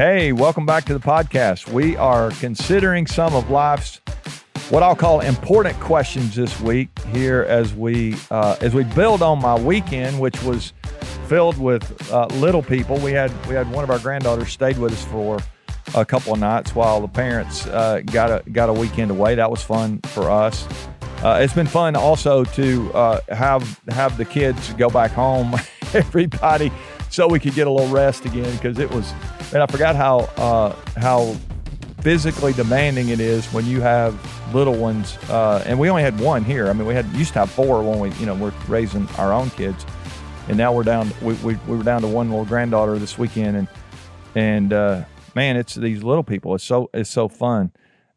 Hey, welcome back to the podcast. We are considering some of life's what I'll call important questions this week here as we uh, as we build on my weekend, which was filled with uh, little people. We had we had one of our granddaughters stayed with us for a couple of nights while the parents uh, got a got a weekend away. That was fun for us. Uh, it's been fun also to uh, have have the kids go back home, everybody, so we could get a little rest again because it was. And I forgot how uh, how physically demanding it is when you have little ones. Uh, and we only had one here. I mean, we had used to have four when we you know we're raising our own kids, and now we're down. We, we, we were down to one little granddaughter this weekend, and and uh, man, it's these little people. It's so it's so fun.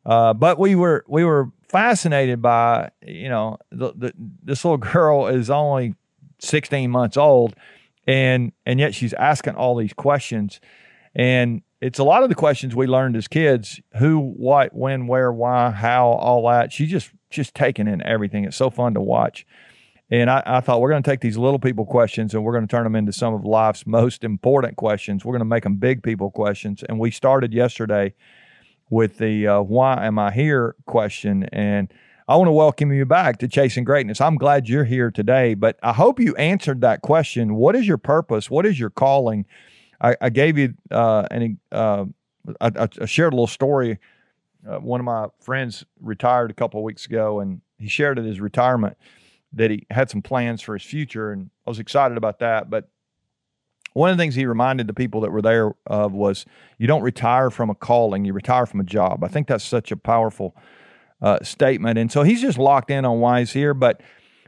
Uh, but we were we were fascinated by you know the, the, this little girl is only 16 months old, and and yet she's asking all these questions, and it's a lot of the questions we learned as kids: who, what, when, where, why, how, all that. She's just just taking in everything. It's so fun to watch. And I, I, thought we're going to take these little people questions and we're going to turn them into some of life's most important questions. We're going to make them big people questions. And we started yesterday with the uh, why am I here question. And I want to welcome you back to Chasing Greatness. I'm glad you're here today, but I hope you answered that question. What is your purpose? What is your calling? I, I gave you uh, an, uh, I, I, shared a little story. Uh, one of my friends retired a couple of weeks ago, and he shared at his retirement that he had some plans for his future, and I was excited about that. But one of the things he reminded the people that were there of was you don't retire from a calling, you retire from a job. I think that's such a powerful uh, statement. And so he's just locked in on why he's here. But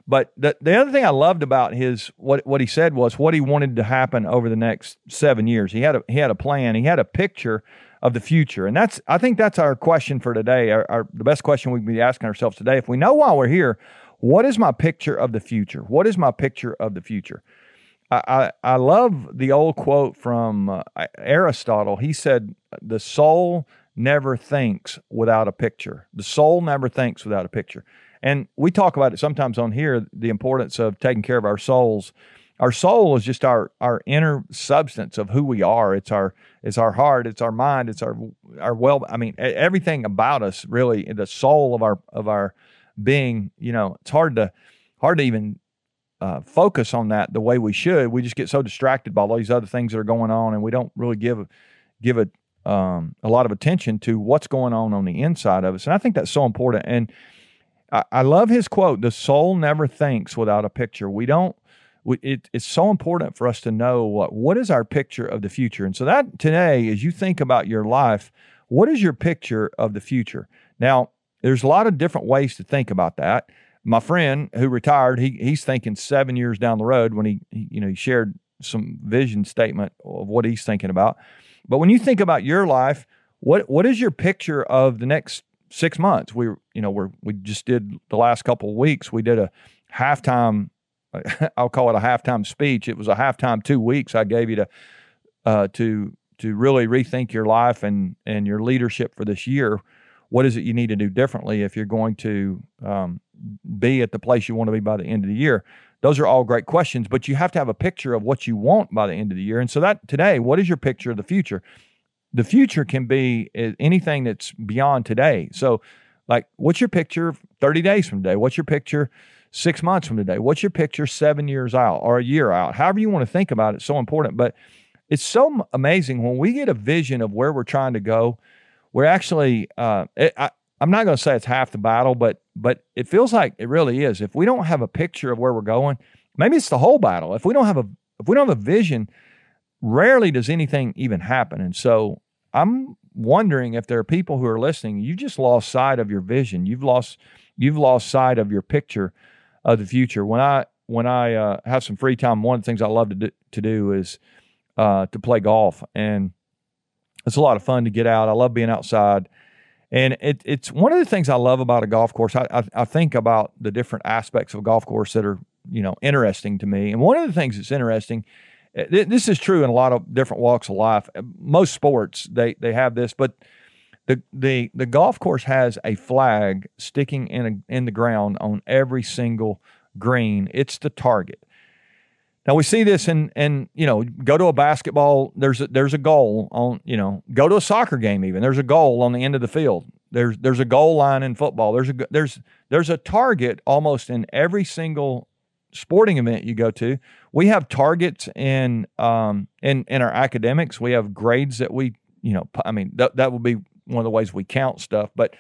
but the, the other thing I loved about his what what he said was what he wanted to happen over the next seven years. He had a he had a plan. He had a picture of the future, and that's I think that's our question for today. Our, our the best question we can be asking ourselves today. If we know why we're here, what is my picture of the future? What is my picture of the future? I, I, I love the old quote from uh, Aristotle. He said, The soul never thinks without a picture. The soul never thinks without a picture. And we talk about it sometimes on here the importance of taking care of our souls. Our soul is just our our inner substance of who we are. It's our it's our heart, it's our mind, it's our our well I mean everything about us really the soul of our of our being, you know, it's hard to hard to even uh, focus on that the way we should. We just get so distracted by all these other things that are going on, and we don't really give give it um, a lot of attention to what's going on on the inside of us. And I think that's so important. And I, I love his quote: "The soul never thinks without a picture." We don't. We, it, it's so important for us to know what what is our picture of the future. And so that today, as you think about your life, what is your picture of the future? Now, there's a lot of different ways to think about that. My friend who retired, he he's thinking seven years down the road when he, he you know he shared some vision statement of what he's thinking about. But when you think about your life, what what is your picture of the next six months. We you know we we just did the last couple of weeks. We did a halftime. I'll call it a halftime speech. It was a halftime two weeks I gave you to uh, to to really rethink your life and and your leadership for this year. What is it you need to do differently if you're going to um, be at the place you want to be by the end of the year? Those are all great questions, but you have to have a picture of what you want by the end of the year. And so that today, what is your picture of the future? the future can be eh, anything that's beyond today. So, like, what's your picture 30 days from today? What's your picture six months from today? What's your picture seven years out or a year out? However, you want to think about it, so important. But it's so amazing when we get a vision of where we're trying to go. We're actually, uh, it, I, I'm not going to say it's half the battle, but but it feels like it really is. If we don't have a picture of where we're going, maybe it's the whole battle. If we don't have a if we don't have a vision, rarely does anything even happen. And so I'm wondering if there are people who are listening. You just lost sight of your vision. You've lost you've lost sight of your picture of the future. When I when I uh, have some free time, one of the things I love to do, to do is uh, to play golf, and it's a lot of fun to get out. I love being outside, and it, it's one of the things I love about a golf course. I, I, I think about the different aspects of a golf course that are you know interesting to me, and one of the things that's interesting eh, this is true in a lot of different walks of life. Eh, most sports they they have this, but the the the golf course has a flag sticking in a, in the ground on every single green. It's the target. Now we see this in and you know go to a basketball. There's a, there's a goal on you know go to a soccer game even. There's a goal on the end of the field. There's there's a goal line in football. There's a there's there's a target almost in every single sporting event you go to. We have targets in um in in our academics. We have grades that we you know I mean that that would be one of the ways we count stuff, but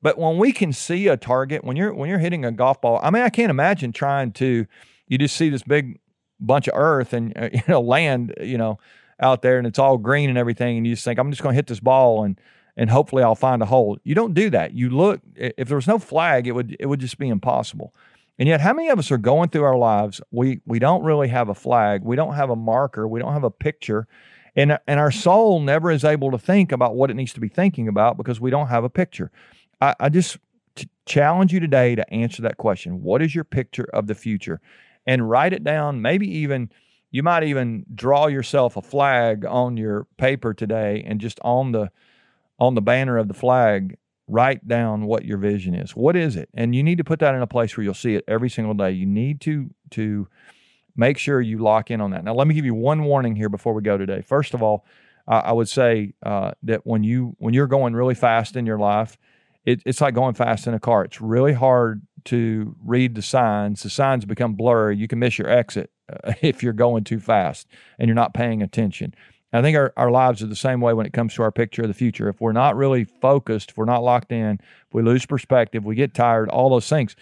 but when we can see a target when you're when you're hitting a golf ball, I mean I can't imagine trying to you just see this big bunch of earth and uh, you know land you know out there and it's all green and everything and you just think i'm just going to hit this ball and and hopefully i'll find a hole. You don't do that. You look if there was no flag it would it would just be impossible. And yet how many of us are going through our lives we we don't really have a flag we don't have a marker we don't have a picture and and our soul never is able to think about what it needs to be thinking about because we don't have a picture. I, I just challenge you today to answer that question. What is your picture of the future and write it down. Maybe even you might even draw yourself a flag on your paper today and just on the on the banner of the flag write down what your vision is. What is it? And you need to put that in a place where you'll see it every single day. You need to to make sure you lock in on that. Now, let me give you one warning here before we go today. First of all, uh, I would say uh, that when you when you're going really fast in your life, it, it's like going fast in a car. It's really hard to read the signs. The signs become blurry. You can miss your exit uh, if you're going too fast and you're not paying attention. I think our, our lives are the same way when it comes to our picture of the future. If we're not really focused, if we're not locked in, if we lose perspective, we get tired, all those things,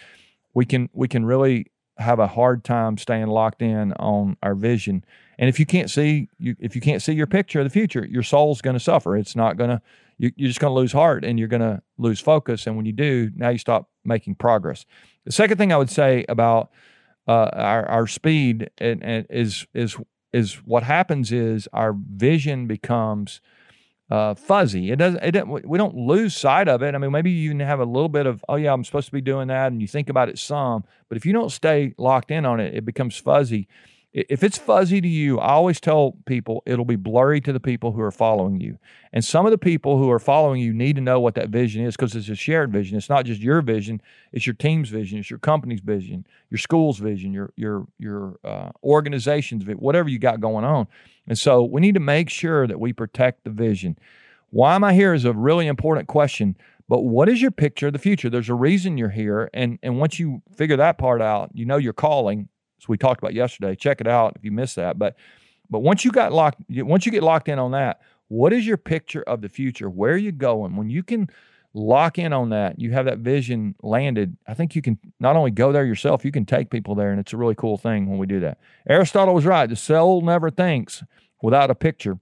we can we can really have a hard time staying locked in on our vision. And if you can't see you if you can't see your picture of the future, your soul's going to suffer. It's not going to you, are just going to lose heart and you're going to lose focus. And when you do, now you stop making progress. The second thing I would say about uh, our, our speed and, and is is is what happens is our vision becomes uh, fuzzy. It doesn't. It doesn't, we don't lose sight of it. I mean, maybe you even have a little bit of, oh yeah, I'm supposed to be doing that, and you think about it some. But if you don't stay locked in on it, it becomes fuzzy, if it's fuzzy to you, I always tell people it'll be blurry to the people who are following you. And some of the people who are following you need to know what that vision is because it's a shared vision. It's not just your vision; it's your team's vision, it's your company's vision, your school's vision, your your your uh, organization's vision, whatever you got going on. And so we need to make sure that we protect the vision. Why am I here is a really important question. But what is your picture of the future? There's a reason you're here, and and once you figure that part out, you know your calling as we talked about yesterday. Check it out if you missed that. But but once you got locked, once you get locked in on that, what is your picture of the future? Where are you going? When you can lock in on that, you have that vision landed. I think you can not only go there yourself, you can take people there, and it's a really cool thing when we do that. Aristotle was right. The soul never thinks without a picture.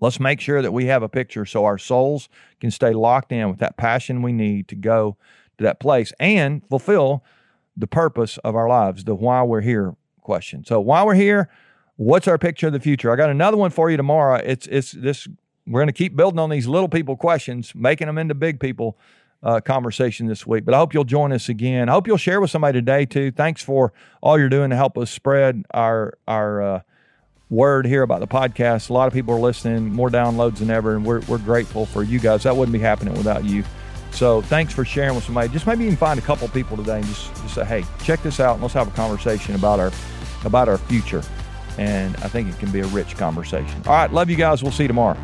Let's make sure that we have a picture so our souls can stay locked in with that passion we need to go to that place and fulfill the purpose of our lives, the why we're here question. So why we're here, what's our picture of the future? I got another one for you tomorrow. It's it's this we're going to keep building on these little people questions, making them into big people uh, conversation this week. But I hope you'll join us again. I hope you'll share with somebody today too. Thanks for all you're doing to help us spread our our uh, word here about the podcast. A lot of people are listening, more downloads than ever, and we're we're grateful for you guys. That wouldn't be happening without you. So thanks for sharing with somebody. Just maybe you can find a couple people today and just, just say, hey, check this out and let's have a conversation about our about our future. And I think it can be a rich conversation. All right, love you guys. We'll see you tomorrow.